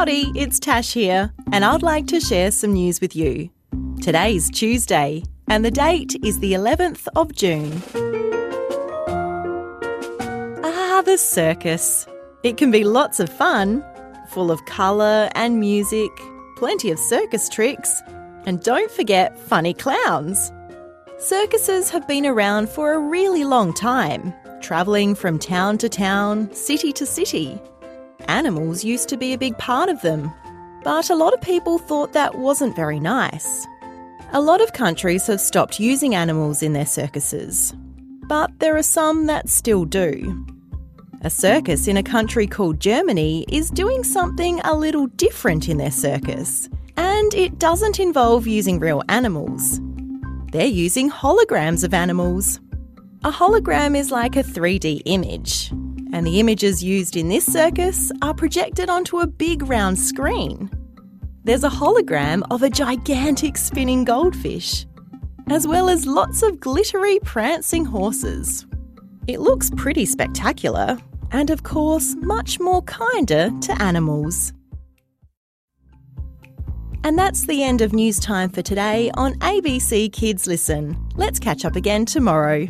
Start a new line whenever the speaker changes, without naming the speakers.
Howdy, it's Tash here, and I'd like to share some news with you. Today's Tuesday, and the date is the 11th of June. Ah, the circus. It can be lots of fun, full of colour and music, plenty of circus tricks, and don't forget funny clowns. Circuses have been around for a really long time, travelling from town to town, city to city. Animals used to be a big part of them, but a lot of people thought that wasn't very nice. A lot of countries have stopped using animals in their circuses, but there are some that still do. A circus in a country called Germany is doing something a little different in their circus, and it doesn't involve using real animals. They're using holograms of animals. A hologram is like a 3D image, and the images used in this circus are projected onto a big round screen. There's a hologram of a gigantic spinning goldfish, as well as lots of glittery prancing horses. It looks pretty spectacular, and of course, much more kinder to animals. And that's the end of news time for today on ABC Kids Listen. Let's catch up again tomorrow.